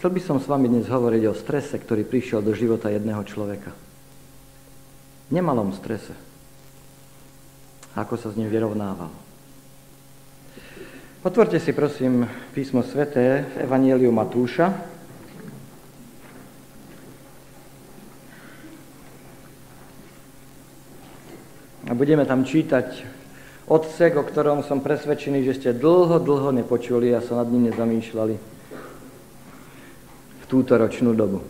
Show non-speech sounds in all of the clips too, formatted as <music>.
Chcel by som s vami dnes hovoriť o strese, ktorý prišiel do života jedného človeka. Nemalom strese. Ako sa s ním vyrovnával. Otvorte si prosím písmo sveté v Evangeliu Matúša. A budeme tam čítať odsek, o ktorom som presvedčený, že ste dlho, dlho nepočuli a sa nad ním nezamýšľali túto ročnú dobu.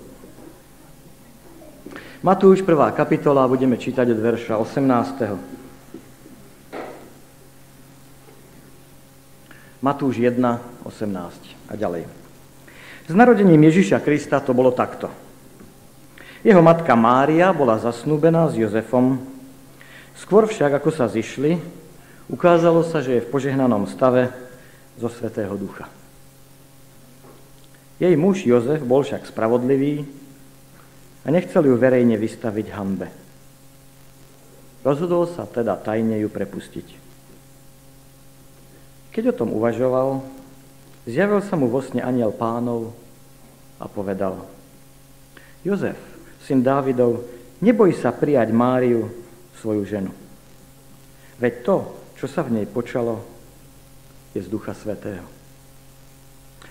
Matúš, prvá kapitola, budeme čítať od verša 18. Matúš 1, 18 a ďalej. S narodením Ježiša Krista to bolo takto. Jeho matka Mária bola zasnúbená s Jozefom. Skôr však, ako sa zišli, ukázalo sa, že je v požehnanom stave zo Svetého Ducha. Jej muž Jozef bol však spravodlivý a nechcel ju verejne vystaviť hambe. Rozhodol sa teda tajne ju prepustiť. Keď o tom uvažoval, zjavil sa mu vo sne aniel pánov a povedal Jozef, syn Dávidov, neboj sa prijať Máriu, svoju ženu. Veď to, čo sa v nej počalo, je z Ducha Svetého.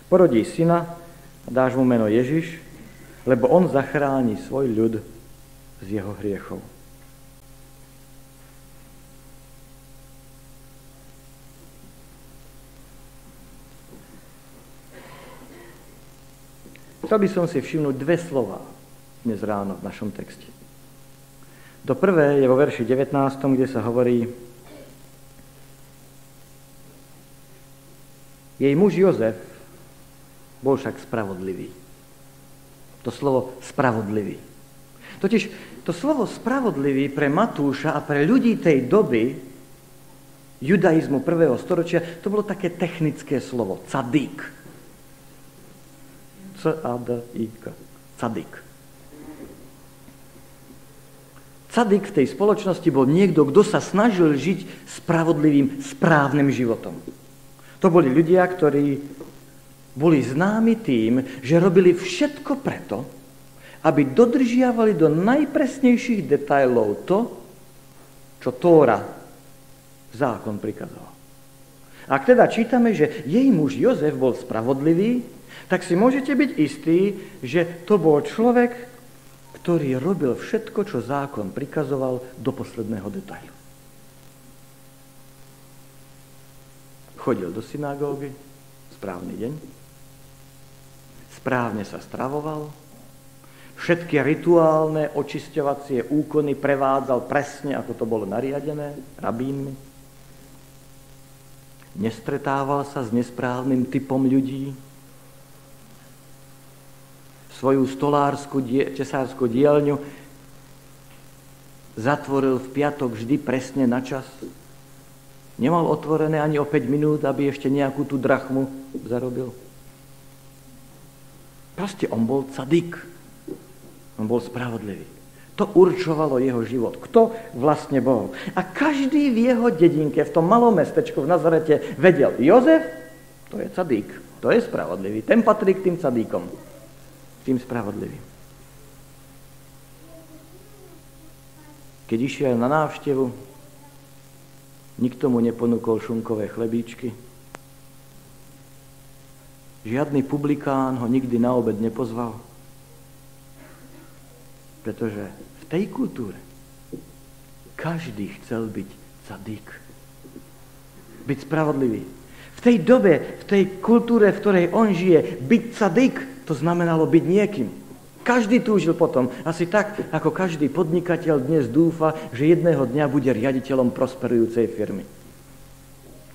Porodí syna dáš mu meno Ježiš, lebo on zachráni svoj ľud z jeho hriechov. Chcel by som si všimnúť dve slova dnes ráno v našom texte. To prvé je vo verši 19, kde sa hovorí Jej muž Jozef bol však spravodlivý. To slovo spravodlivý. Totiž to slovo spravodlivý pre Matúša a pre ľudí tej doby judaizmu prvého storočia, to bolo také technické slovo, cadík. C-A-D-I-K. Cadik. Cadik v tej spoločnosti bol niekto, kto sa snažil žiť spravodlivým, správnym životom. To boli ľudia, ktorí boli známi tým, že robili všetko preto, aby dodržiavali do najpresnejších detajlov to, čo Tóra, zákon prikazoval. Ak teda čítame, že jej muž Jozef bol spravodlivý, tak si môžete byť istí, že to bol človek, ktorý robil všetko, čo zákon prikazoval do posledného detailu. Chodil do synagógy, správny deň, správne sa stravoval, všetky rituálne očisťovacie úkony prevádzal presne, ako to bolo nariadené rabínmi. Nestretával sa s nesprávnym typom ľudí, svoju stolárskú, tesárskú dielňu zatvoril v piatok vždy presne na čas. Nemal otvorené ani o 5 minút, aby ešte nejakú tú drachmu zarobil. Proste on bol cadik. On bol spravodlivý. To určovalo jeho život. Kto vlastne bol. A každý v jeho dedinke, v tom malom mestečku v Nazarete vedel, Jozef, to je cadík, to je spravodlivý, ten patrí k tým cadíkom tým spravodlivým. Keď išiel na návštevu, nikto mu neponúkol šunkové chlebíčky. Žiadny publikán ho nikdy na obed nepozval. Pretože v tej kultúre každý chcel byť zadík. Byť spravodlivý. V tej dobe, v tej kultúre, v ktorej on žije, byť sadik, to znamenalo byť niekým. Každý túžil potom, asi tak, ako každý podnikateľ dnes dúfa, že jedného dňa bude riaditeľom prosperujúcej firmy.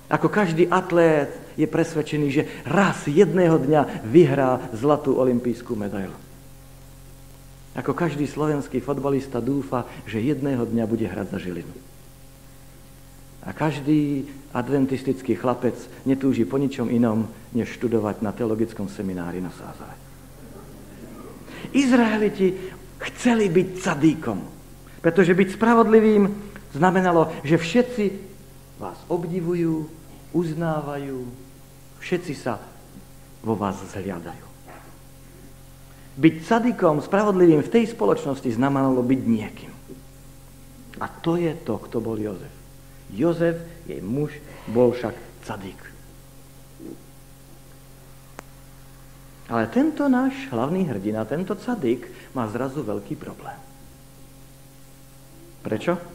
Ako každý atlét je presvedčený, že raz jedného dňa vyhrá zlatú olimpijskú medailu. Ako každý slovenský fotbalista dúfa, že jedného dňa bude hrať za Žilinu. A každý adventistický chlapec netúži po ničom inom, než študovať na teologickom seminári na Sázave. Izraeliti chceli byť cadíkom, pretože byť spravodlivým znamenalo, že všetci vás obdivujú, uznávajú, všetci sa vo vás zhliadajú. Byť cadikom, spravodlivým v tej spoločnosti znamenalo byť niekým. A to je to, kto bol Jozef. Jozef, jej muž, bol však cadik. Ale tento náš hlavný hrdina, tento cadik, má zrazu veľký problém. Prečo?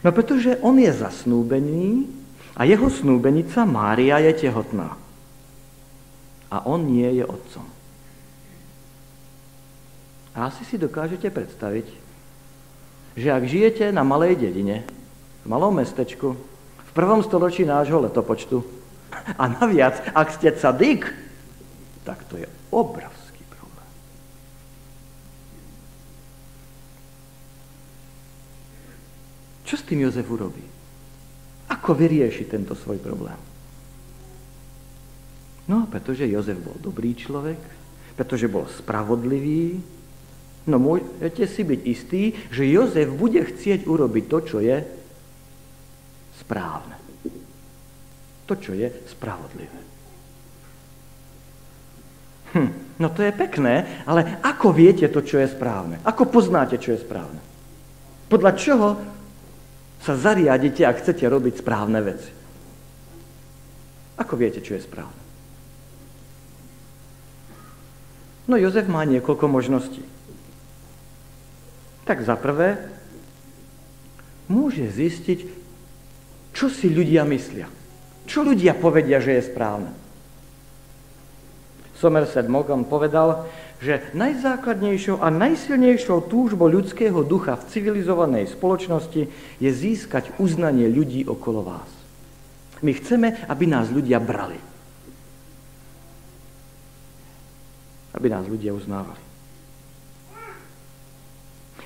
No pretože on je zasnúbený a jeho snúbenica Mária je tehotná. A on nie je otcom. A asi si dokážete predstaviť, že ak žijete na malej dedine, v malom mestečku, v prvom storočí nášho letopočtu, <laughs> a naviac, ak ste cadik, tak to je obrovský problém. Čo s tým Jozef urobí? Ako vyrieši tento svoj problém? No, pretože Jozef bol dobrý človek, pretože bol spravodlivý, no môžete si byť istí, že Jozef bude chcieť urobiť to, čo je správne to, čo je spravodlivé. Hm, no to je pekné, ale ako viete to, čo je správne? Ako poznáte, čo je správne? Podľa čoho sa zariadite, ak chcete robiť správne veci? Ako viete, čo je správne? No Jozef má niekoľko možností. Tak za prvé, môže zistiť, čo si ľudia myslia. Čo ľudia povedia, že je správne? Somerset Maugham povedal, že najzákladnejšou a najsilnejšou túžbou ľudského ducha v civilizovanej spoločnosti je získať uznanie ľudí okolo vás. My chceme, aby nás ľudia brali. Aby nás ľudia uznávali.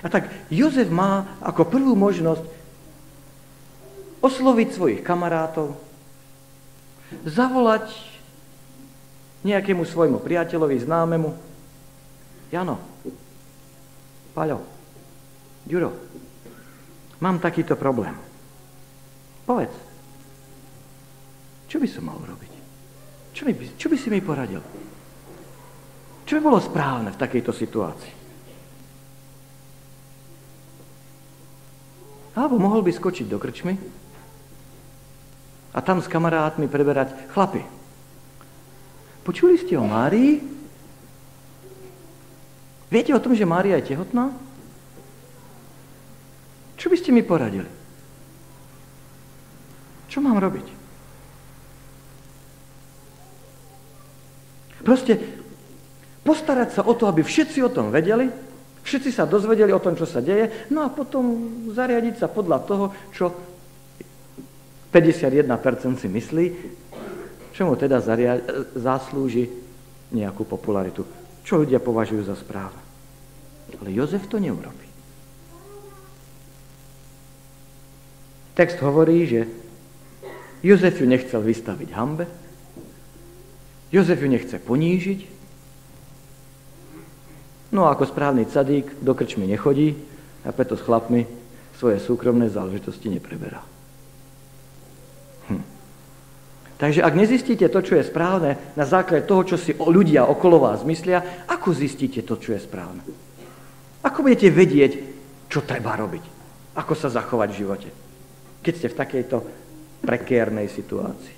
A tak Jozef má ako prvú možnosť osloviť svojich kamarátov, zavolať nejakému svojmu priateľovi, známemu. Jano, Paľo, Ďuro, mám takýto problém. Povedz, čo by som mal urobiť? Čo by, čo by si mi poradil? Čo by bolo správne v takejto situácii? Alebo mohol by skočiť do krčmy a tam s kamarátmi preberať chlapy. Počuli ste o Márii? Viete o tom, že Mária je tehotná? Čo by ste mi poradili? Čo mám robiť? Proste postarať sa o to, aby všetci o tom vedeli, všetci sa dozvedeli o tom, čo sa deje, no a potom zariadiť sa podľa toho, čo 51% si myslí, čo mu teda zaslúži nejakú popularitu. Čo ľudia považujú za správne. Ale Jozef to neurobí. Text hovorí, že Jozef ju nechcel vystaviť hambe, Jozef ju nechce ponížiť, no a ako správny cadík do krčmy nechodí a preto s chlapmi svoje súkromné záležitosti nepreberá. Takže ak nezistíte to, čo je správne, na základe toho, čo si ľudia okolo vás myslia, ako zistíte to, čo je správne? Ako budete vedieť, čo treba robiť? Ako sa zachovať v živote? Keď ste v takejto prekérnej situácii.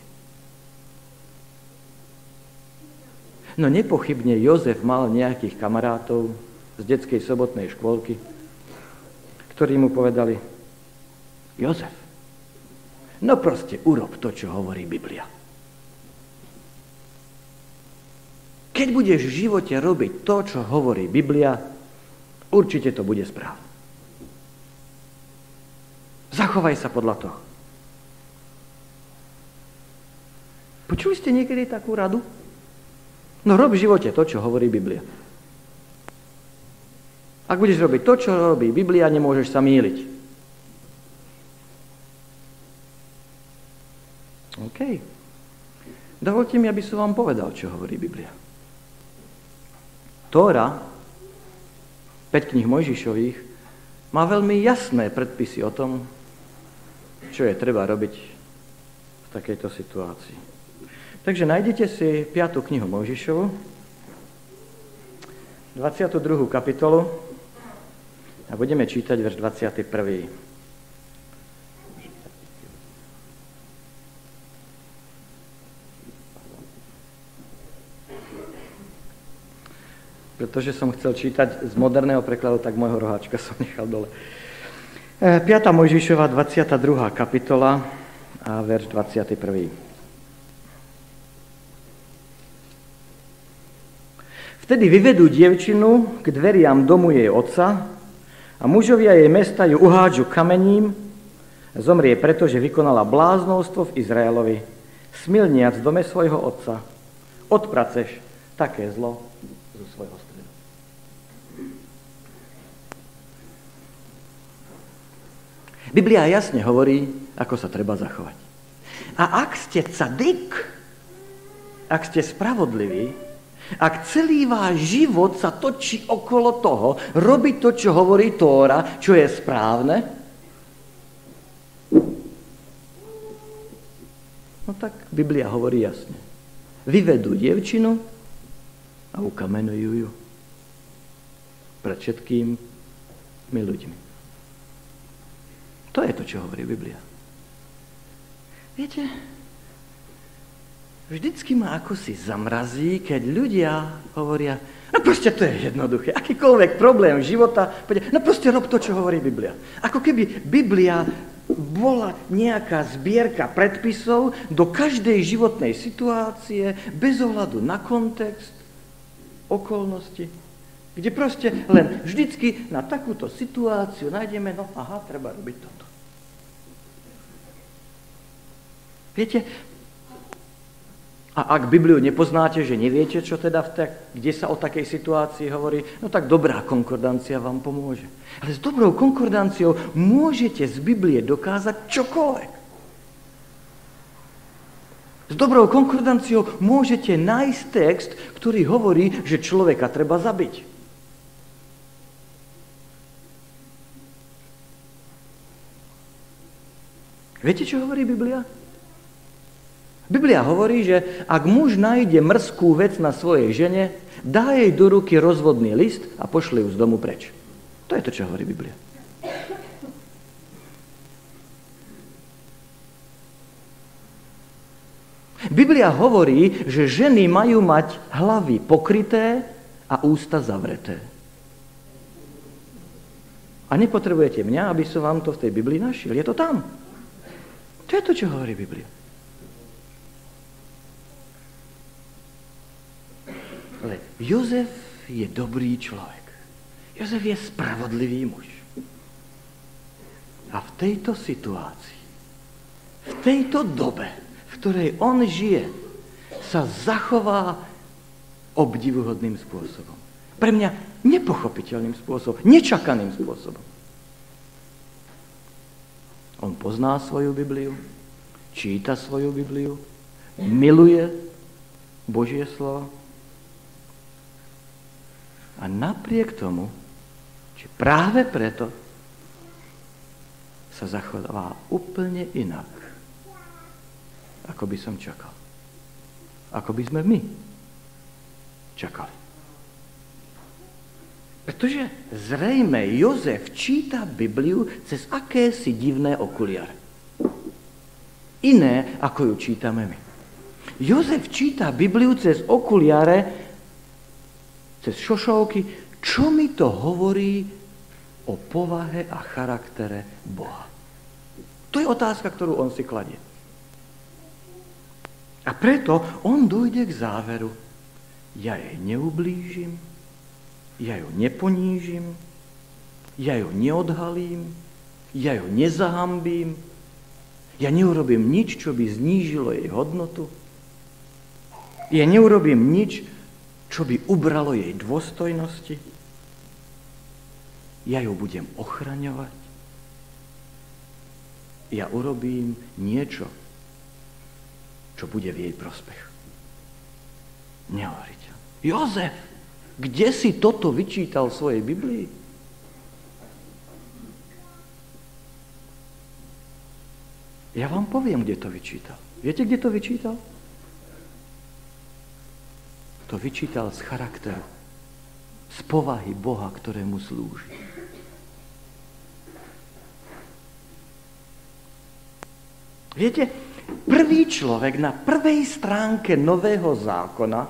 No nepochybne Jozef mal nejakých kamarátov z detskej sobotnej škôlky, ktorí mu povedali, Jozef, No proste urob to, čo hovorí Biblia. Keď budeš v živote robiť to, čo hovorí Biblia, určite to bude správne. Zachovaj sa podľa toho. Počuli ste niekedy takú radu? No rob v živote to, čo hovorí Biblia. Ak budeš robiť to, čo robí Biblia, nemôžeš sa míliť. OK. Dovolte mi, aby som vám povedal, čo hovorí Biblia. Tóra, 5 knih Mojžišových, má veľmi jasné predpisy o tom, čo je treba robiť v takejto situácii. Takže nájdete si 5. knihu Mojžišovu 22. kapitolu a budeme čítať verš 21. pretože som chcel čítať z moderného prekladu, tak môjho roháčka som nechal dole. 5. E, Mojžišova, 22. kapitola a verš 21. Vtedy vyvedú dievčinu k dveriam domu jej otca a mužovia jej mesta ju uhádžu kamením, zomrie preto, že vykonala bláznostvo v Izraelovi, smilniac v dome svojho otca. Odpraceš také zlo zo svojho Biblia jasne hovorí, ako sa treba zachovať. A ak ste cadik, ak ste spravodliví, ak celý váš život sa točí okolo toho, robiť to, čo hovorí Tóra, čo je správne, no tak Biblia hovorí jasne. Vyvedú dievčinu a ukamenujú ju pred všetkými ľuďmi. To je to, čo hovorí Biblia. Viete, vždycky ma ako si zamrazí, keď ľudia hovoria, no proste to je jednoduché, akýkoľvek problém života, no proste rob to, čo hovorí Biblia. Ako keby Biblia bola nejaká zbierka predpisov do každej životnej situácie, bez ohľadu na kontext, okolnosti, kde proste len vždycky na takúto situáciu nájdeme, no aha, treba robiť toto. Viete, a ak Bibliu nepoznáte, že neviete, čo teda, v tak, kde sa o takej situácii hovorí, no tak dobrá konkordancia vám pomôže. Ale s dobrou konkordanciou môžete z Biblie dokázať čokoľvek. S dobrou konkordanciou môžete nájsť text, ktorý hovorí, že človeka treba zabiť. Viete, čo hovorí Biblia? Biblia hovorí, že ak muž nájde mrzkú vec na svojej žene, dá jej do ruky rozvodný list a pošle ju z domu preč. To je to, čo hovorí Biblia. Biblia hovorí, že ženy majú mať hlavy pokryté a ústa zavreté. A nepotrebujete mňa, aby som vám to v tej Biblii našiel. Je to tam. To je to, čo hovorí Biblia. Ale Jozef je dobrý človek. Jozef je spravodlivý muž. A v tejto situácii, v tejto dobe, v ktorej on žije, sa zachová obdivuhodným spôsobom. Pre mňa nepochopiteľným spôsobom, nečakaným spôsobom. On pozná svoju Bibliu, číta svoju Bibliu, miluje Božie slovo, a napriek tomu, či práve preto sa zachová úplne inak, ako by som čakal. Ako by sme my čakali. Pretože zrejme Jozef číta Bibliu cez akési divné okuliare. Iné, ako ju čítame my. Jozef číta Bibliu cez okuliare, cez šošovky, čo mi to hovorí o povahe a charaktere Boha. To je otázka, ktorú on si kladie. A preto on dojde k záveru, ja jej neublížim, ja ju neponížim, ja ju neodhalím, ja ju nezahambím, ja neurobím nič, čo by znížilo jej hodnotu, ja neurobím nič, čo by ubralo jej dôstojnosti. Ja ju budem ochraňovať. Ja urobím niečo, čo bude v jej prospech. Nehovoríte. Jozef, kde si toto vyčítal v svojej Biblii? Ja vám poviem, kde to vyčítal. Viete, kde to vyčítal? To vyčítal z charakteru, z povahy Boha, ktorému slúži. Viete, prvý človek na prvej stránke Nového zákona,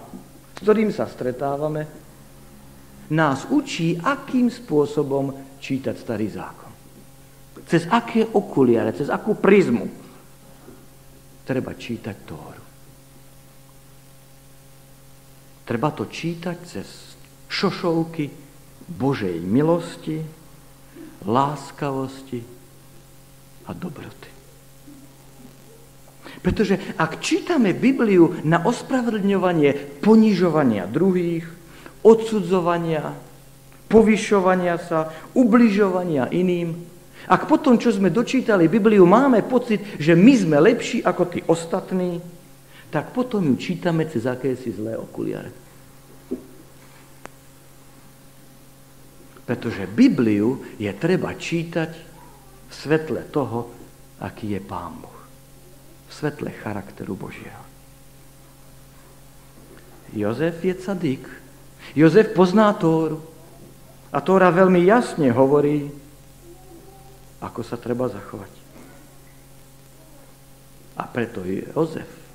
s ktorým sa stretávame, nás učí, akým spôsobom čítať starý zákon. Cez aké okuliare, cez akú prizmu treba čítať Tóru. Treba to čítať cez šošovky Božej milosti, láskavosti a dobroty. Pretože ak čítame Bibliu na ospravedlňovanie ponižovania druhých, odsudzovania, povyšovania sa, ubližovania iným, ak potom, čo sme dočítali Bibliu, máme pocit, že my sme lepší ako tí ostatní, tak potom ju čítame cez akési zlé okuliare. Pretože Bibliu je treba čítať v svetle toho, aký je Pán Boh v svetle charakteru Božieho. Jozef je cadík. Jozef pozná Tóru. A Tóra veľmi jasne hovorí, ako sa treba zachovať. A preto Jozef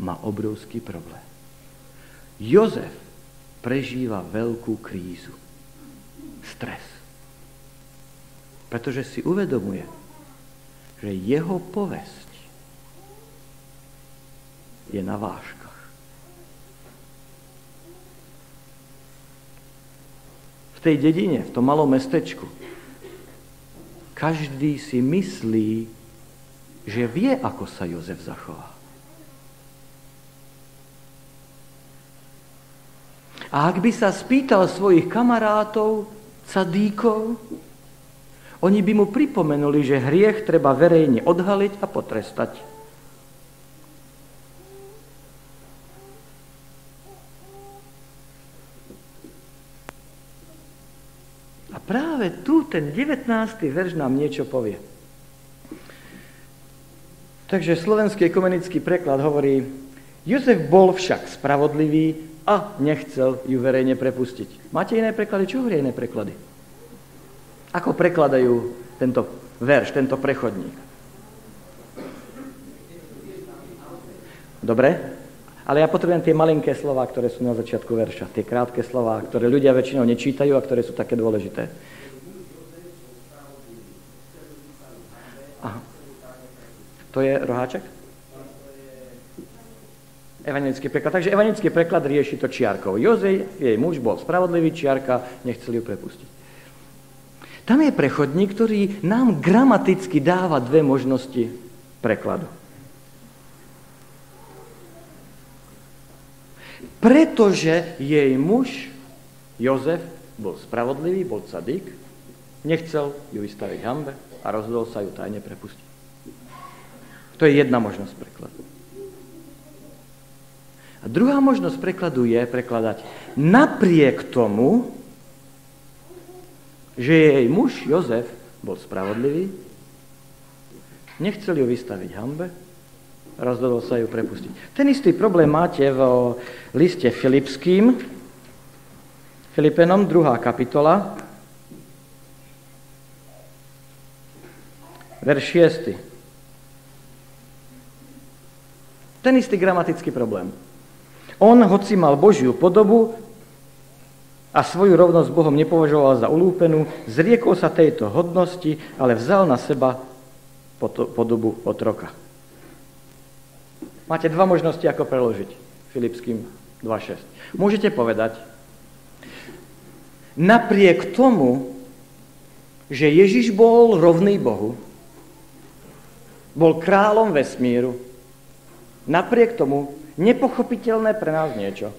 má obrovský problém. Jozef prežíva veľkú krízu. Stres. Pretože si uvedomuje, že jeho povesť je na váškach. V tej dedine, v tom malom mestečku, každý si myslí, že vie, ako sa Jozef zachová. A ak by sa spýtal svojich kamarátov, cadíkov, oni by mu pripomenuli, že hriech treba verejne odhaliť a potrestať. práve tu ten 19. verš nám niečo povie. Takže slovenský ekumenický preklad hovorí, Jozef bol však spravodlivý a nechcel ju verejne prepustiť. Máte iné preklady? Čo hovorí iné preklady? Ako prekladajú tento verš, tento prechodník? Dobre? Ale ja potrebujem tie malinké slova, ktoré sú na začiatku verša. Tie krátke slova, ktoré ľudia väčšinou nečítajú a ktoré sú také dôležité. Aha. To je roháček? Evangelický preklad. Takže evangelický preklad rieši to čiarkou. Jozej, jej muž, bol spravodlivý, čiarka, nechcel ju prepustiť. Tam je prechodník, ktorý nám gramaticky dáva dve možnosti prekladu. Pretože jej muž, Jozef, bol spravodlivý, bol cadík, nechcel ju vystaviť hambe a rozhodol sa ju tajne prepustiť. To je jedna možnosť prekladu. A druhá možnosť prekladu je prekladať napriek tomu, že jej muž Jozef bol spravodlivý, nechcel ju vystaviť hambe, rozhodol sa ju prepustiť. Ten istý problém máte v liste Filipským, Filipenom, druhá kapitola, verš 6. Ten istý gramatický problém. On, hoci mal Božiu podobu a svoju rovnosť Bohom nepovažoval za ulúpenú, zriekol sa tejto hodnosti, ale vzal na seba podobu otroka. Máte dva možnosti, ako preložiť Filipským 2.6. Môžete povedať, napriek tomu, že Ježiš bol rovný Bohu, bol kráľom vesmíru, napriek tomu nepochopiteľné pre nás niečo.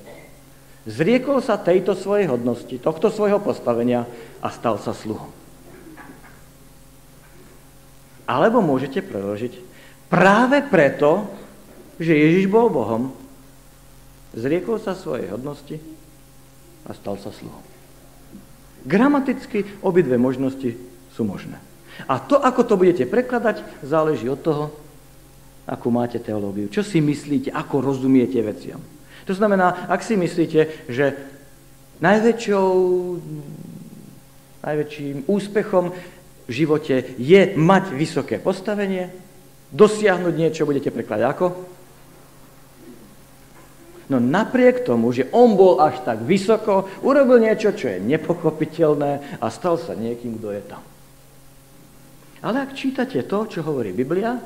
Zriekol sa tejto svojej hodnosti, tohto svojho postavenia a stal sa sluhom. Alebo môžete preložiť, práve preto, že Ježiš bol Bohom, zriekol sa svojej hodnosti a stal sa sluhom. Gramaticky obidve možnosti sú možné. A to, ako to budete prekladať, záleží od toho, akú máte teológiu. Čo si myslíte, ako rozumiete veciam. To znamená, ak si myslíte, že Najväčšou, najväčším úspechom v živote je mať vysoké postavenie, dosiahnuť niečo, budete prekladať ako? No napriek tomu, že on bol až tak vysoko, urobil niečo, čo je nepochopiteľné a stal sa niekým, kto je tam. Ale ak čítate to, čo hovorí Biblia,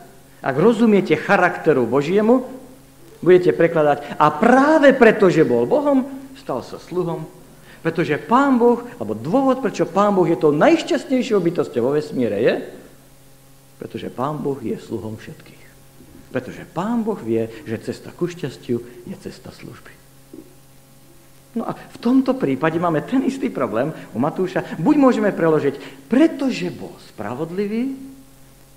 ak rozumiete charakteru Božiemu, budete prekladať a práve preto, že bol Bohom, stal sa sluhom, pretože Pán Boh, alebo dôvod, prečo Pán Boh je tou najšťastnejšou bytosťou vo vesmíre je, pretože Pán Boh je sluhom všetkých. Pretože Pán Boh vie, že cesta ku šťastiu je cesta služby. No a v tomto prípade máme ten istý problém u Matúša. Buď môžeme preložiť, pretože bol spravodlivý,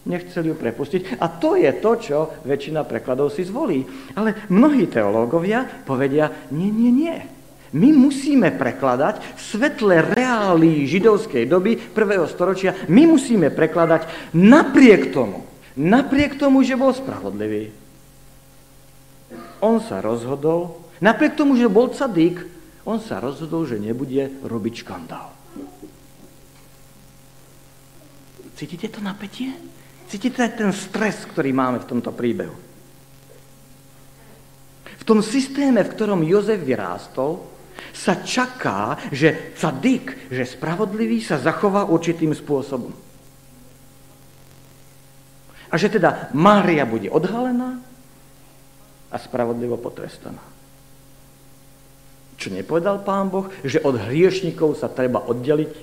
nechcel ju prepustiť. A to je to, čo väčšina prekladov si zvolí. Ale mnohí teológovia povedia, nie, nie, nie. My musíme prekladať v svetle židovskej doby prvého storočia, my musíme prekladať napriek tomu, Napriek tomu, že bol spravodlivý. On sa rozhodol, napriek tomu, že bol cadík, on sa rozhodol, že nebude robiť škandál. Cítite to napätie? Cítite ten stres, ktorý máme v tomto príbehu? V tom systéme, v ktorom Jozef vyrástol, sa čaká, že cadík, že spravodlivý sa zachová určitým spôsobom. A že teda Mária bude odhalená a spravodlivo potrestaná. Čo nepovedal pán Boh, že od hriešnikov sa treba oddeliť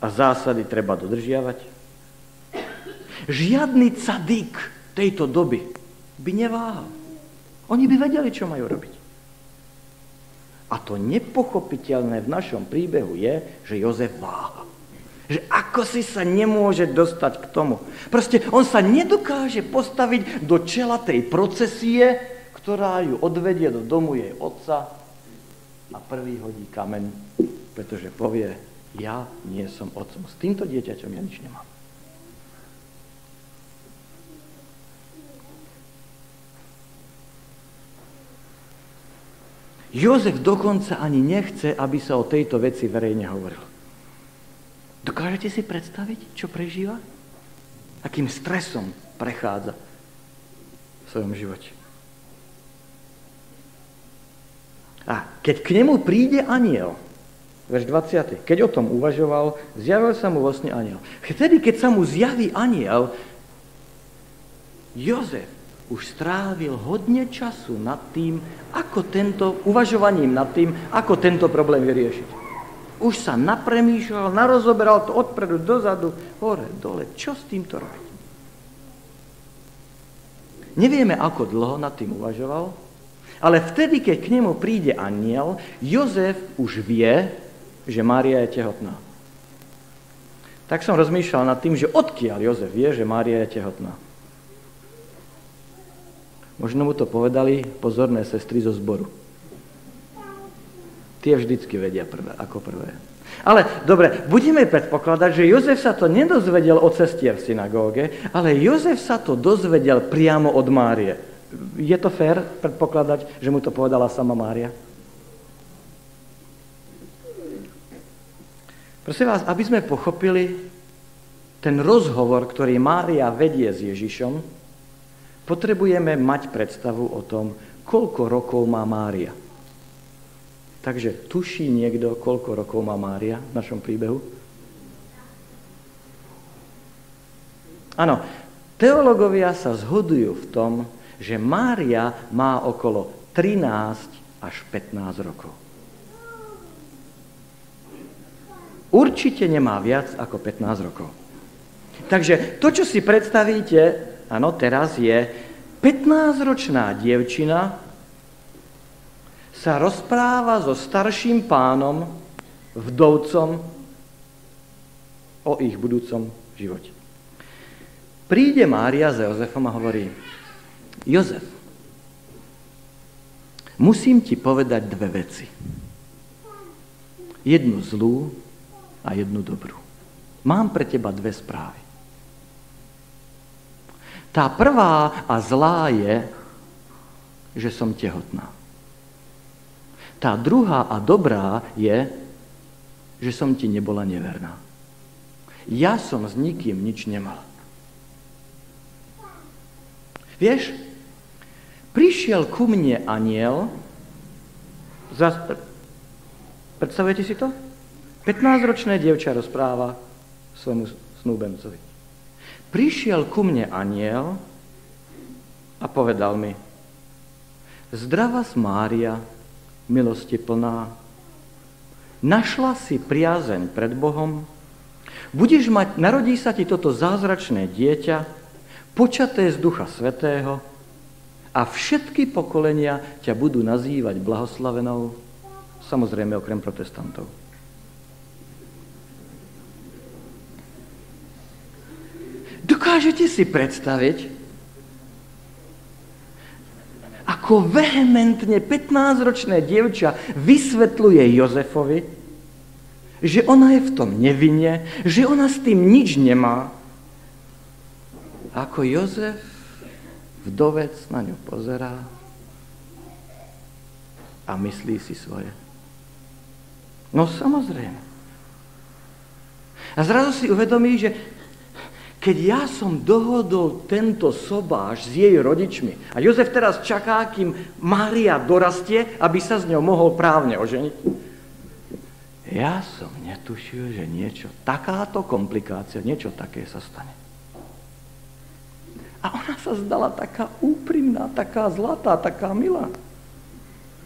a zásady treba dodržiavať? Žiadny cadík tejto doby by neváhal. Oni by vedeli, čo majú robiť. A to nepochopiteľné v našom príbehu je, že Jozef váha. Že ako si sa nemôže dostať k tomu. Proste on sa nedokáže postaviť do čela tej procesie, ktorá ju odvedie do domu jej otca a prvý hodí kameň, pretože povie, ja nie som otcom. S týmto dieťaťom ja nič nemám. Jozef dokonca ani nechce, aby sa o tejto veci verejne hovorilo. Dokážete si predstaviť, čo prežíva? Akým stresom prechádza v svojom živote. A keď k nemu príde aniel, verš 20. Keď o tom uvažoval, zjavil sa mu vlastne aniel. Vtedy, keď sa mu zjaví aniel, Jozef už strávil hodne času nad tým, ako tento, uvažovaním nad tým, ako tento problém vyriešiť. Už sa napremýšľal, narozoberal to odpredu, dozadu, hore, dole. Čo s týmto robiť? Nevieme, ako dlho nad tým uvažoval, ale vtedy, keď k nemu príde aniel, Jozef už vie, že Mária je tehotná. Tak som rozmýšľal nad tým, že odkiaľ Jozef vie, že Mária je tehotná. Možno mu to povedali pozorné sestry zo zboru. Tie vždycky vedia prvé, ako prvé. Ale dobre, budeme predpokladať, že Jozef sa to nedozvedel od cestier v synagóge, ale Jozef sa to dozvedel priamo od Márie. Je to fér predpokladať, že mu to povedala sama Mária? Prosím vás, aby sme pochopili ten rozhovor, ktorý Mária vedie s Ježišom, potrebujeme mať predstavu o tom, koľko rokov má Mária. Takže tuší niekto, koľko rokov má Mária v našom príbehu? Áno, teológovia sa zhodujú v tom, že Mária má okolo 13 až 15 rokov. Určite nemá viac ako 15 rokov. Takže to, čo si predstavíte, áno, teraz je 15-ročná dievčina, sa rozpráva so starším pánom, vdovcom, o ich budúcom živote. Príde Mária za Jozefom a hovorí, Jozef, musím ti povedať dve veci. Jednu zlú a jednu dobrú. Mám pre teba dve správy. Tá prvá a zlá je, že som tehotná. Tá druhá a dobrá je, že som ti nebola neverná. Ja som s nikým nič nemal. Vieš, prišiel ku mne aniel, zas, predstavujete si to? 15-ročné dievča rozpráva svojmu snúbencovi. Prišiel ku mne aniel a povedal mi, Zdrava Mária, milosti plná, našla si priazeň pred Bohom, budeš mať, narodí sa ti toto zázračné dieťa, počaté z Ducha Svetého a všetky pokolenia ťa budú nazývať blahoslavenou, samozrejme okrem protestantov. Dokážete si predstaviť, ako vehementne 15-ročné dievča vysvetľuje Jozefovi, že ona je v tom nevine, že ona s tým nič nemá. Ako Jozef, vdovec, na ňu pozerá a myslí si svoje. No samozrejme. A zrazu si uvedomí, že keď ja som dohodol tento sobáš s jej rodičmi a Jozef teraz čaká, kým Mária dorastie, aby sa s ňou mohol právne oženiť, ja som netušil, že niečo, takáto komplikácia, niečo také sa stane. A ona sa zdala taká úprimná, taká zlatá, taká milá.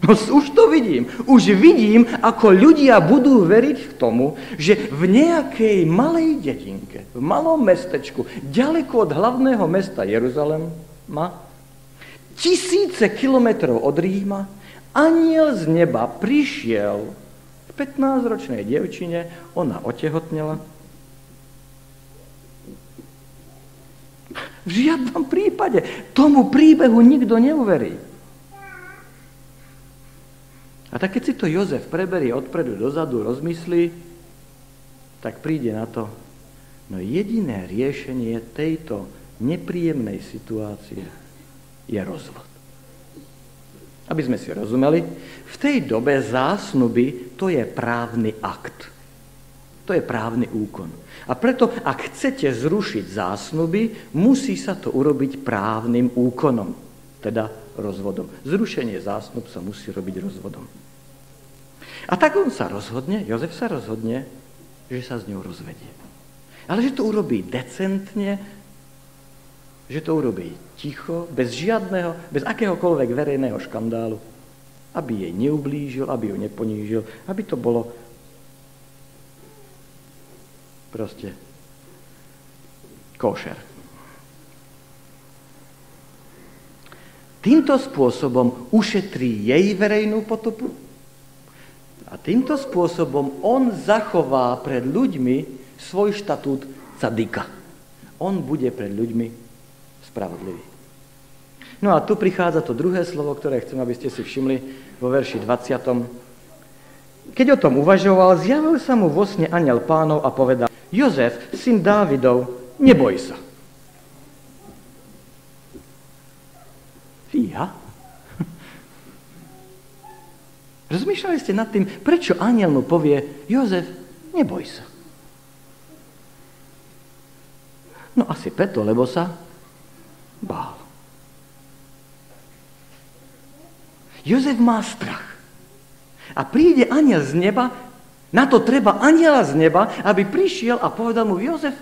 No už to vidím. Už vidím, ako ľudia budú veriť k tomu, že v nejakej malej dedinke, v malom mestečku, ďaleko od hlavného mesta Jeruzalema, tisíce kilometrov od Ríma, aniel z neba prišiel k 15-ročnej dievčine, ona otehotnela. V žiadnom prípade tomu príbehu nikto neuverí. A tak keď si to Jozef preberie odpredu dozadu, rozmyslí, tak príde na to, no jediné riešenie tejto nepríjemnej situácie je rozvod. Aby sme si rozumeli, v tej dobe zásnuby to je právny akt. To je právny úkon. A preto, ak chcete zrušiť zásnuby, musí sa to urobiť právnym úkonom, teda rozvodom. Zrušenie zásnub sa musí robiť rozvodom. A tak on sa rozhodne, Jozef sa rozhodne, že sa s ňou rozvedie. Ale že to urobí decentne, že to urobí ticho, bez žiadneho, bez akéhokoľvek verejného škandálu, aby jej neublížil, aby ju neponížil, aby to bolo proste košer. Týmto spôsobom ušetrí jej verejnú potopu a týmto spôsobom on zachová pred ľuďmi svoj štatút cadika. On bude pred ľuďmi spravodlivý. No a tu prichádza to druhé slovo, ktoré chcem, aby ste si všimli vo verši 20. Keď o tom uvažoval, zjavil sa mu vo sne aniel pánov a povedal, Jozef, syn Dávidov, neboj sa. Fíha. Rozmýšľali ste nad tým, prečo aniel mu povie, Jozef, neboj sa. No asi preto, lebo sa bál. Jozef má strach. A príde aniel z neba, na to treba aniela z neba, aby prišiel a povedal mu, Jozef,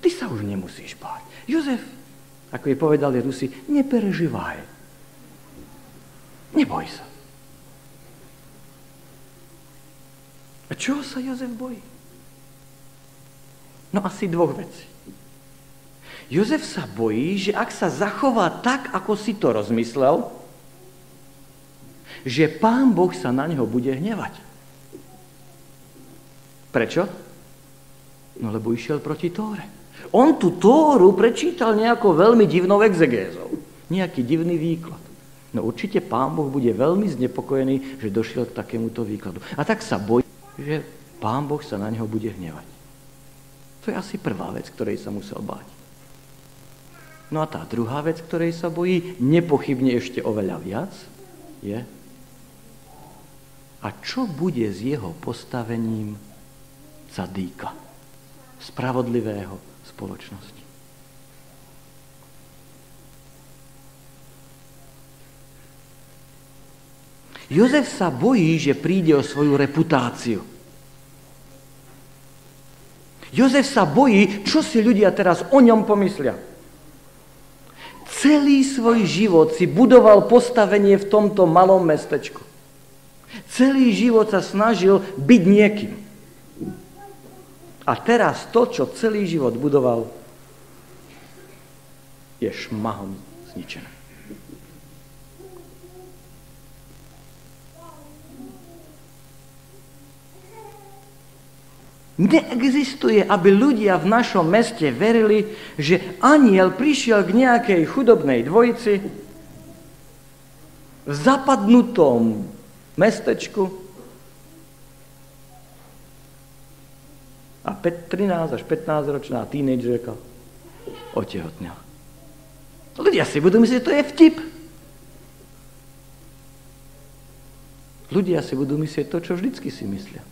ty sa už nemusíš báť. Jozef, ako je povedali Rusi, nepereživaj. Neboj sa. A čoho sa Jozef bojí? No asi dvoch vecí. Jozef sa bojí, že ak sa zachová tak, ako si to rozmyslel, že pán Boh sa na neho bude hnevať. Prečo? No lebo išiel proti Tóre. On tú Tóru prečítal nejakou veľmi divnou exegézou. Nejaký divný výklad. No určite pán Boh bude veľmi znepokojený, že došiel k takémuto výkladu. A tak sa bojí že pán Boh sa na neho bude hnevať. To je asi prvá vec, ktorej sa musel báť. No a tá druhá vec, ktorej sa bojí, nepochybne ešte oveľa viac, je, A čo bude s jeho postavením cadíka, spravodlivého spoločnosti? Jozef sa bojí, že príde o svoju reputáciu. Jozef sa bojí, čo si ľudia teraz o ňom pomyslia. Celý svoj život si budoval postavenie v tomto malom mestečku. Celý život sa snažil byť niekým. A teraz to, čo celý život budoval, je šmahom zničené. Neexistuje, aby ľudia v našom meste verili, že aniel prišiel k nejakej chudobnej dvojici v zapadnutom mestečku a 13 až 15 ročná tínedžerka otehotnila. Ľudia si budú myslieť, že to je vtip. Ľudia si budú myslieť to, čo vždycky si myslia.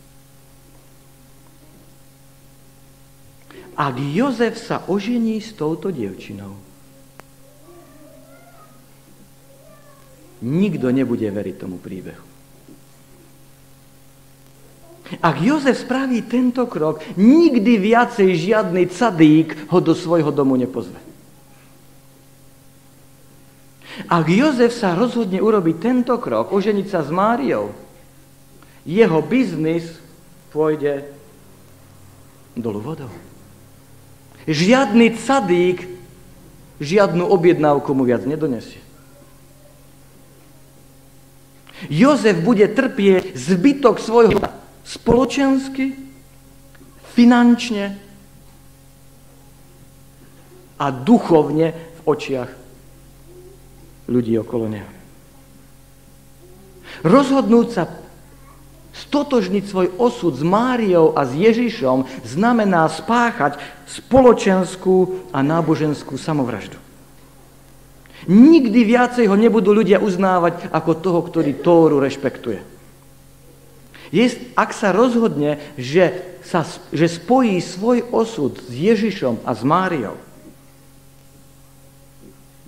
Ak Jozef sa ožení s touto dievčinou, nikto nebude veriť tomu príbehu. Ak Jozef spraví tento krok, nikdy viacej žiadny cadík ho do svojho domu nepozve. Ak Jozef sa rozhodne urobiť tento krok, oženiť sa s Máriou, jeho biznis pôjde dolu vodou. Žiadny cadík žiadnu objednávku mu viac nedonesie. Jozef bude trpieť zbytok svojho spoločensky, finančne a duchovne v očiach ľudí okolo neho. Rozhodnúť sa stotožniť svoj osud s Máriou a s Ježišom znamená spáchať spoločenskú a náboženskú samovraždu. Nikdy viacej ho nebudú ľudia uznávať ako toho, ktorý Tóru rešpektuje. Je, ak sa rozhodne, že, sa, že spojí svoj osud s Ježišom a s Máriou,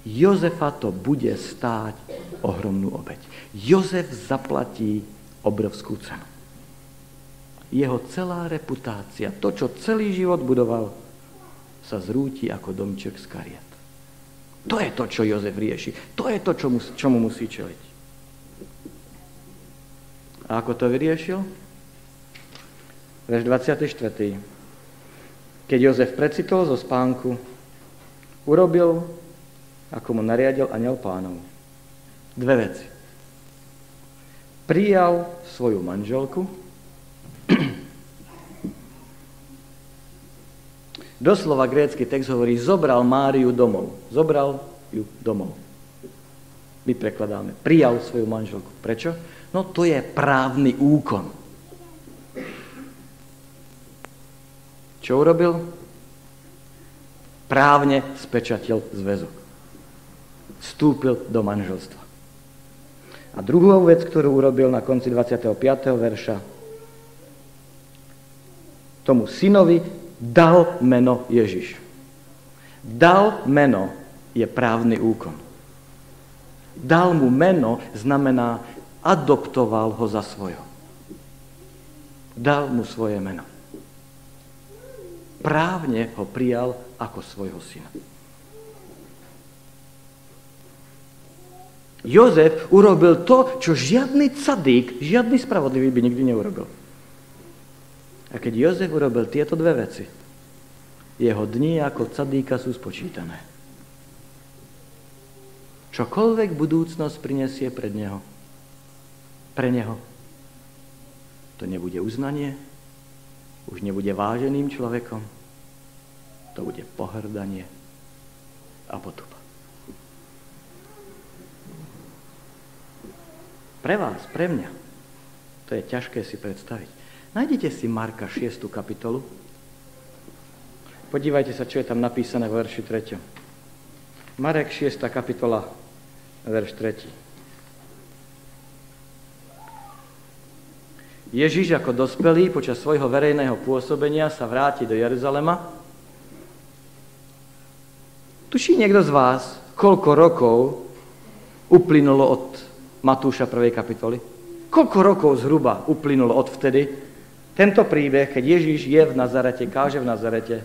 Jozefa to bude stáť ohromnú obeď. Jozef zaplatí obrovskú cenu. Jeho celá reputácia, to, čo celý život budoval, sa zrúti ako domček z kariet. To je to, čo Jozef rieši. To je to, čo mu, čomu musí čeliť. A ako to vyriešil? Verš 24. Keď Jozef precitol zo spánku, urobil, ako mu nariadil aniel pánov. Dve veci prijal svoju manželku, Doslova grécky text hovorí, zobral Máriu domov. Zobral ju domov. My prekladáme, prijal svoju manželku. Prečo? No to je právny úkon. Čo urobil? Právne spečatil zväzok. Vstúpil do manželstva. A druhou vec, ktorú urobil na konci 25. verša, tomu synovi dal meno Ježiš. Dal meno je právny úkon. Dal mu meno znamená adoptoval ho za svojo. Dal mu svoje meno. Právne ho prijal ako svojho syna. Jozef urobil to, čo žiadny cadík, žiadny spravodlivý by nikdy neurobil. A keď Jozef urobil tieto dve veci, jeho dni ako cadíka sú spočítané. Čokoľvek budúcnosť prinesie pred neho, pre neho, to nebude uznanie, už nebude váženým človekom, to bude pohrdanie a potup. Pre vás, pre mňa, to je ťažké si predstaviť. Nájdete si Marka 6. kapitolu. Podívajte sa, čo je tam napísané v verši 3. Marek 6. kapitola, verš 3. Ježiš ako dospelý počas svojho verejného pôsobenia sa vráti do Jeruzalema. Tuší niekto z vás, koľko rokov uplynulo od Matúša 1. kapitoly? Koľko rokov zhruba uplynulo od vtedy? Tento príbeh, keď Ježiš je v Nazarete, káže v Nazarete,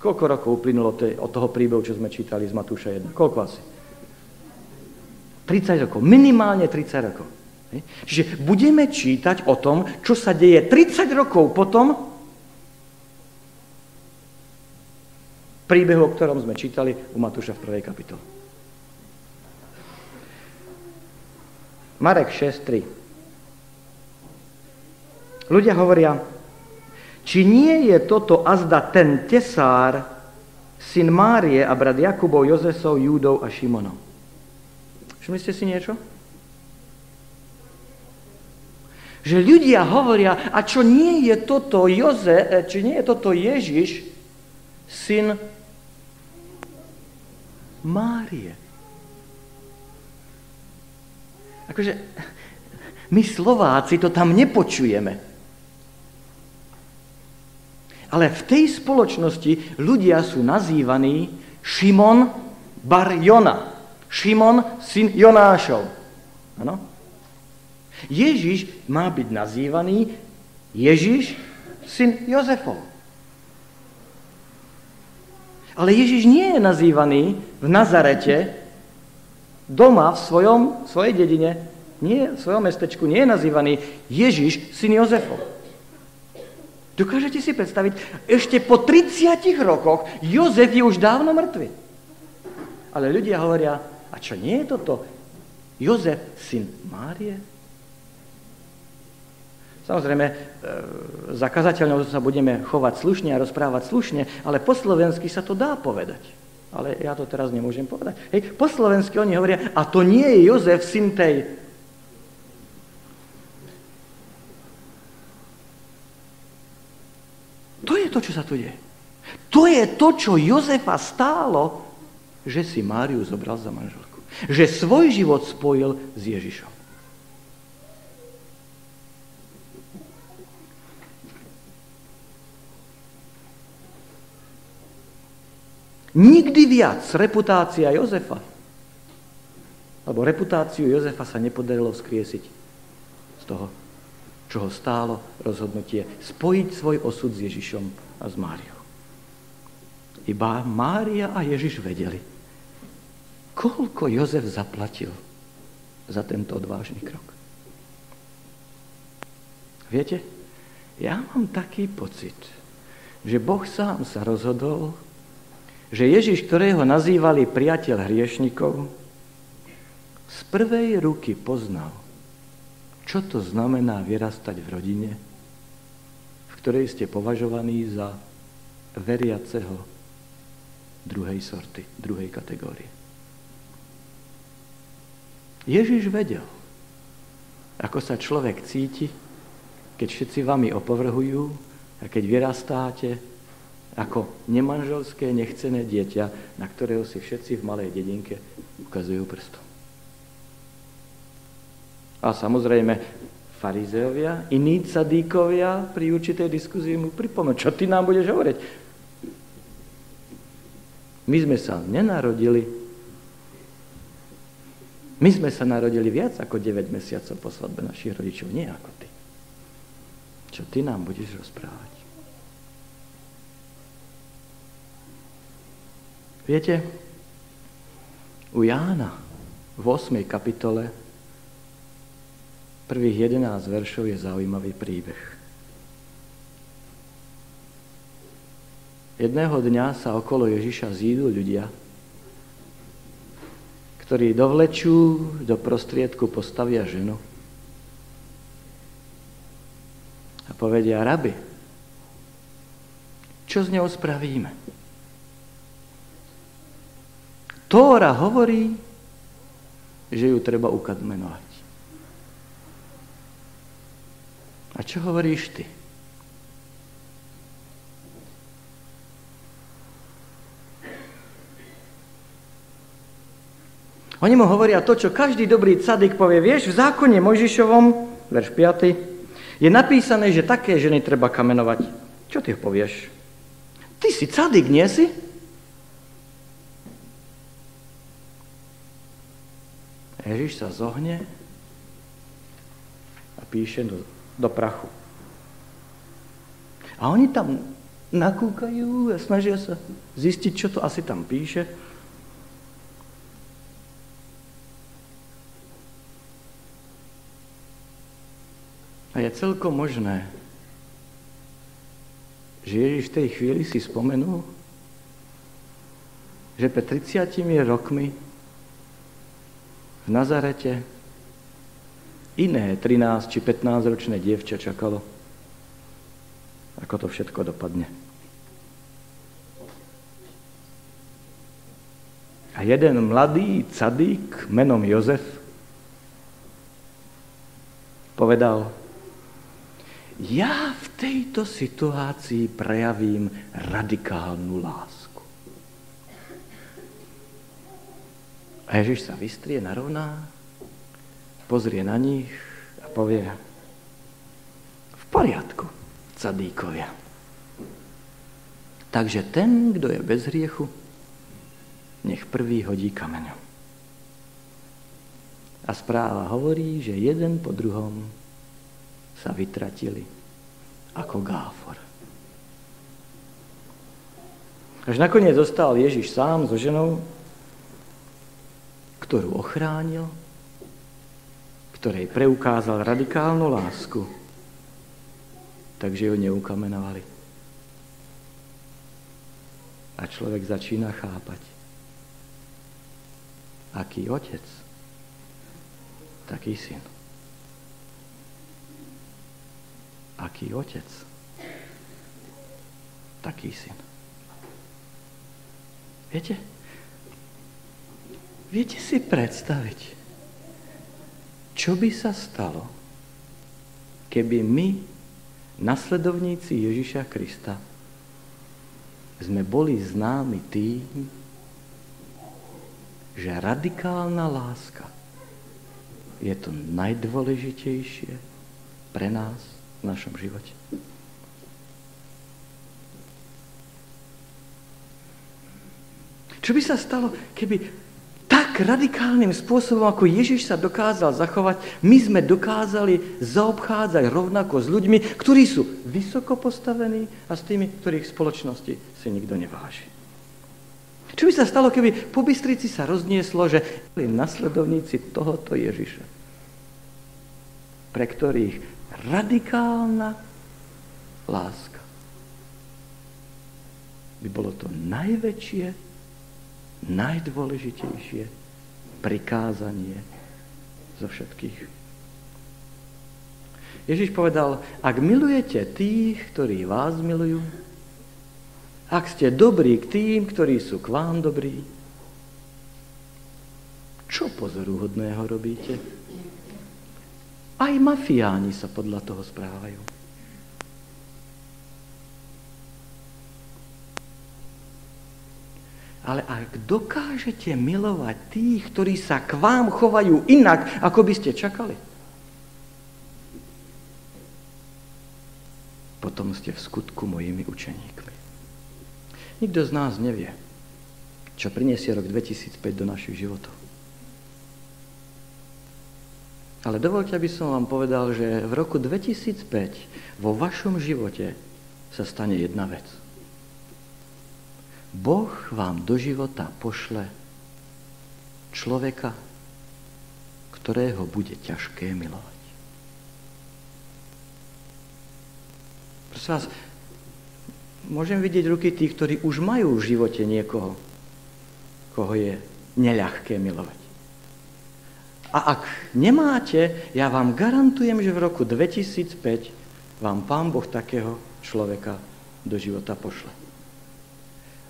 koľko rokov uplynulo od toho príbehu, čo sme čítali z Matúša 1? Koľko asi? 30 rokov, minimálne 30 rokov. Čiže budeme čítať o tom, čo sa deje 30 rokov potom príbehu, o ktorom sme čítali u Matúša v prvej kapitole. Marek 6.3 Ľudia hovoria, či nie je toto azda ten tesár, syn Márie a brat Jakubov, Jozesov, Júdov a Šimonov. Všimli ste si niečo? Že ľudia hovoria, a čo nie je toto Joze, e, či nie je toto Ježiš, syn Márie. Akože my Slováci to tam nepočujeme. Ale v tej spoločnosti ľudia sú nazývaní Šimon bar Jona. Šimon, syn Jonášov. Ano? Ježiš má byť nazývaný Ježiš, syn Jozefov. Ale Ježiš nie je nazývaný v Nazarete doma v svojom, svojej dedine, nie, v svojom mestečku, nie je nazývaný Ježiš, syn Jozefov. Dokážete si predstaviť, ešte po 30 rokoch Jozef je už dávno mŕtvy. Ale ľudia hovoria, a čo nie je toto? Jozef, syn Márie? Samozrejme, e, za sa budeme chovať slušne a rozprávať slušne, ale po slovensky sa to dá povedať. Ale ja to teraz nemôžem povedať. Hej, po slovensky oni hovoria, a to nie je Jozef, syn tej. To je to, čo sa tu deje. To je to, čo Jozefa stálo, že si Máriu zobral za manželku. Že svoj život spojil s Ježišom. Nikdy viac reputácia Jozefa, alebo reputáciu Jozefa sa nepodarilo vzkriesiť z toho, čo ho stálo rozhodnutie spojiť svoj osud s Ježišom a s Máriou. Iba Mária a Ježiš vedeli, koľko Jozef zaplatil za tento odvážny krok. Viete, ja mám taký pocit, že Boh sám sa rozhodol že Ježiš, ktorého nazývali priateľ hriešnikov, z prvej ruky poznal, čo to znamená vyrastať v rodine, v ktorej ste považovaní za veriaceho druhej sorty, druhej kategórie. Ježiš vedel, ako sa človek cíti, keď všetci vami opovrhujú a keď vyrastáte ako nemanželské, nechcené dieťa, na ktorého si všetci v malej dedinke ukazujú prstom. A samozrejme, farizeovia, iní cadíkovia pri určitej diskuzii mu pripomenú, čo ty nám budeš hovoriť. My sme sa nenarodili. My sme sa narodili viac ako 9 mesiacov po svadbe našich rodičov, nie ako ty. Čo ty nám budeš rozprávať? Viete, u Jána v 8. kapitole prvých 11 veršov je zaujímavý príbeh. Jedného dňa sa okolo Ježiša zídu ľudia, ktorí dovlečú do prostriedku postavia ženu a povedia, rabi, čo s ňou spravíme? Tóra hovorí, že ju treba ukadmenovať. A čo hovoríš ty? Oni mu hovoria to, čo každý dobrý cadik povie. Vieš, v zákone Mojžišovom, verš 5, Je napísané, že také ženy treba kamenovať. Čo ty povieš? Ty si cadik, nie si? Ježiš sa zohne a píše do, do prachu. A oni tam nakúkajú a snažia sa zistiť, čo to asi tam píše. A je celkom možné, že Ježiš v tej chvíli si spomenul, že pre 30 rokmi v Nazarete iné 13 či 15 ročné dievča čakalo, ako to všetko dopadne. A jeden mladý cadík menom Jozef povedal, ja v tejto situácii prejavím radikálnu lásku. A Ježiš sa vystrie, narovná, pozrie na nich a povie, v poriadku, cadíkovia. Takže ten, kto je bez hriechu, nech prvý hodí kameňom. A správa hovorí, že jeden po druhom sa vytratili ako gáfor. Až nakoniec zostal Ježiš sám so ženou, ktorú ochránil, ktorej preukázal radikálnu lásku, takže ju neukamenovali. A človek začína chápať, aký otec, taký syn. Aký otec, taký syn. Viete? Viete si predstaviť, čo by sa stalo, keby my, nasledovníci Ježiša Krista, sme boli známi tým, že radikálna láska je to najdôležitejšie pre nás v našom živote. Čo by sa stalo, keby tak radikálnym spôsobom, ako Ježiš sa dokázal zachovať, my sme dokázali zaobchádzať rovnako s ľuďmi, ktorí sú vysoko postavení a s tými, ktorých v spoločnosti si nikto neváži. Čo by sa stalo, keby po Bystrici sa roznieslo, že nasledovníci tohoto Ježiša, pre ktorých radikálna láska by bolo to najväčšie, najdôležitejšie prikázanie zo všetkých. Ježiš povedal, ak milujete tých, ktorí vás milujú, ak ste dobrí k tým, ktorí sú k vám dobrí, čo pozoruhodného robíte? Aj mafiáni sa podľa toho správajú. Ale ak dokážete milovať tých, ktorí sa k vám chovajú inak, ako by ste čakali, potom ste v skutku mojimi učeníkmi. Nikto z nás nevie, čo priniesie rok 2005 do našich životov. Ale dovolte, aby som vám povedal, že v roku 2005 vo vašom živote sa stane jedna vec. Boh vám do života pošle človeka, ktorého bude ťažké milovať. Prosím vás, môžem vidieť ruky tých, ktorí už majú v živote niekoho, koho je neľahké milovať. A ak nemáte, ja vám garantujem, že v roku 2005 vám Pán Boh takého človeka do života pošle.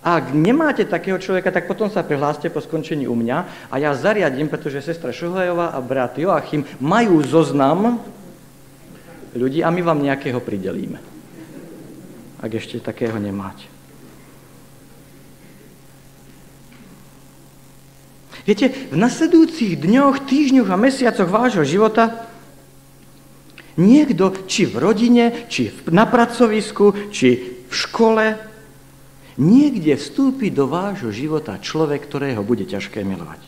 Ak nemáte takého človeka, tak potom sa prihláste po skončení u mňa a ja zariadím, pretože sestra Šuhajová a brat Joachim majú zoznam ľudí a my vám nejakého pridelíme ak ešte takého nemáte. Viete, v nasledujúcich dňoch, týždňoch a mesiacoch vášho života Niekto, či v rodine, či na pracovisku, či v škole, niekde vstúpi do vášho života človek, ktorého bude ťažké milovať.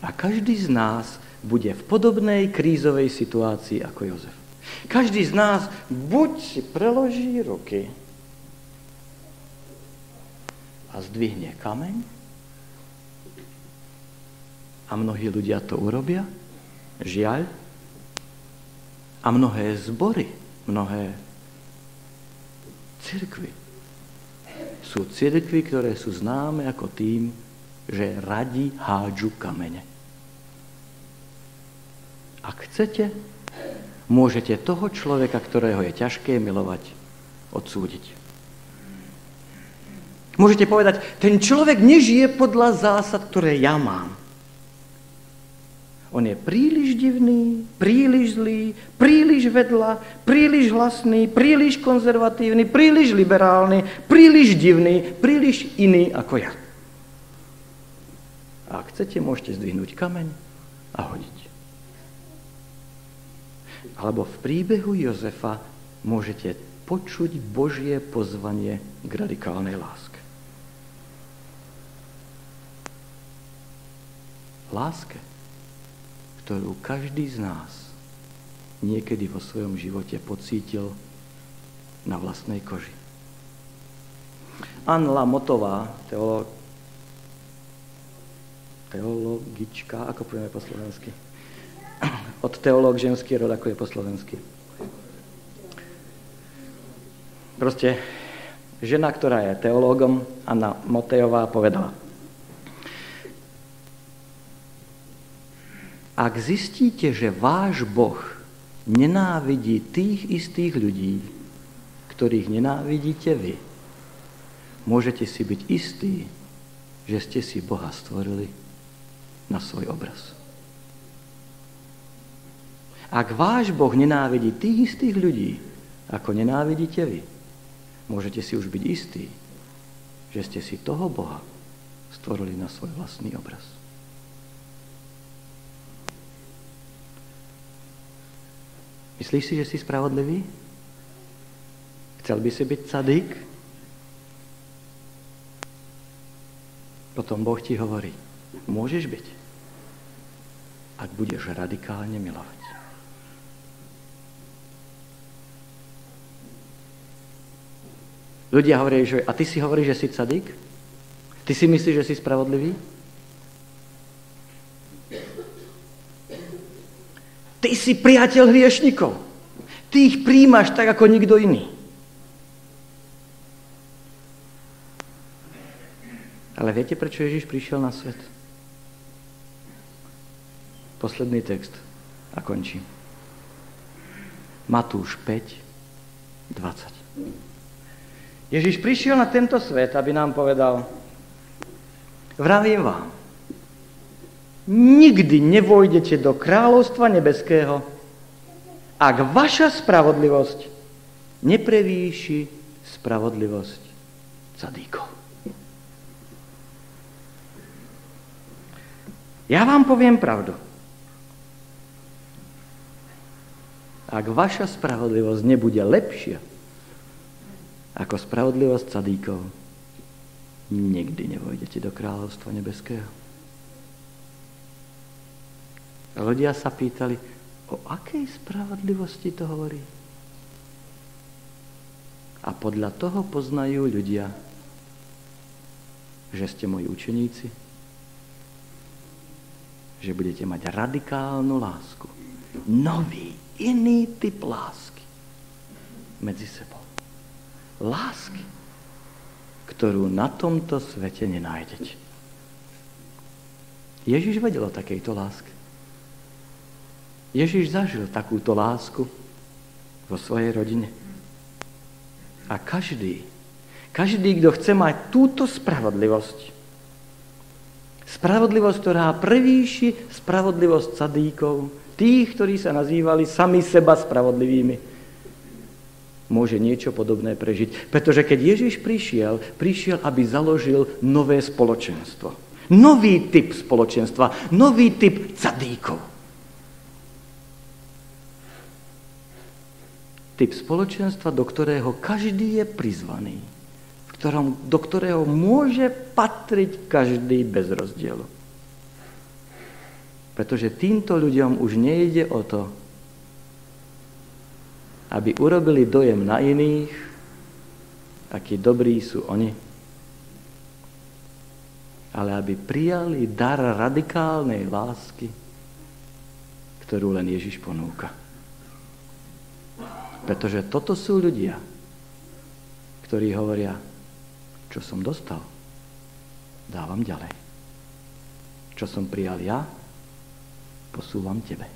A každý z nás bude v podobnej krízovej situácii ako Jozef. Každý z nás buď si preloží ruky a zdvihne kameň, a mnohí ľudia to urobia, žiaľ, a mnohé zbory, mnohé cirkvy sú cirkvy, ktoré sú známe ako tým, že radi hádžu kamene. Ak chcete, môžete toho človeka, ktorého je ťažké milovať, odsúdiť. Môžete povedať, ten človek nežije podľa zásad, ktoré ja mám. On je príliš divný, príliš zlý, príliš vedľa, príliš hlasný, príliš konzervatívny, príliš liberálny, príliš divný, príliš iný ako ja. A ak chcete, môžete zdvihnúť kameň a hodiť. Alebo v príbehu Jozefa môžete počuť Božie pozvanie k radikálnej láske. Láske, ktorú každý z nás niekedy vo svojom živote pocítil na vlastnej koži. Anla Motová, teolog, teologička, ako povieme po slovensky, <clears throat> od teológ ženský rod, ako je po slovensky. Proste žena, ktorá je teológom, Anna Motejová, povedala, ak zistíte, že váš Boh nenávidí tých istých ľudí, ktorých nenávidíte vy, môžete si byť istí, že ste si Boha stvorili na svoj obraz. Ak váš Boh nenávidí tých istých ľudí, ako nenávidíte vy, môžete si už byť istí, že ste si toho Boha stvorili na svoj vlastný obraz. Myslíš si, že si spravodlivý? Chcel by si byť sadík? Potom Boh ti hovorí, môžeš byť, ak budeš radikálne milovať. Ľudia hovoria, že a ty si hovoríš, že si cadik? Ty si myslíš, že si spravodlivý? Ty si priateľ hriešnikov. Ty ich príjmaš tak, ako nikto iný. Ale viete, prečo Ježiš prišiel na svet? Posledný text a končím. Matúš 5, 20. Ježiš prišiel na tento svet, aby nám povedal, vravím vám, nikdy nevojdete do kráľovstva nebeského, ak vaša spravodlivosť neprevýši spravodlivosť cadíkov. Ja vám poviem pravdu. Ak vaša spravodlivosť nebude lepšia ako spravodlivosť cadíkov, nikdy nevojdete do kráľovstva nebeského. Ľudia sa pýtali, o akej spravodlivosti to hovorí? A podľa toho poznajú ľudia, že ste moji učeníci, že budete mať radikálnu lásku. Nový, iný typ lásky medzi sebou lásky, ktorú na tomto svete nenájdete. Ježiš vedel o takejto láske. Ježiš zažil takúto lásku vo svojej rodine. A každý, každý, kto chce mať túto spravodlivosť, spravodlivosť, ktorá prevýši spravodlivosť cadíkov, tých, ktorí sa nazývali sami seba spravodlivými, môže niečo podobné prežiť. Pretože keď Ježiš prišiel, prišiel, aby založil nové spoločenstvo. Nový typ spoločenstva, nový typ cadíkov. Typ spoločenstva, do ktorého každý je prizvaný, v ktorom, do ktorého môže patriť každý bez rozdielu. Pretože týmto ľuďom už nejde o to, aby urobili dojem na iných, akí dobrí sú oni, ale aby prijali dar radikálnej lásky, ktorú len Ježiš ponúka. Pretože toto sú ľudia, ktorí hovoria, čo som dostal, dávam ďalej. Čo som prijal ja, posúvam tebe.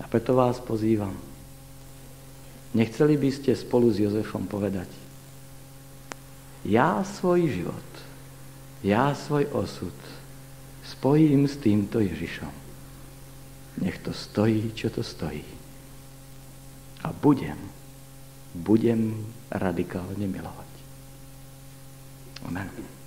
A preto vás pozývam. Nechceli by ste spolu s Jozefom povedať, ja svoj život, ja svoj osud spojím s týmto Ježišom. Nech to stojí, čo to stojí. A budem, budem radikálne milovať. Amen.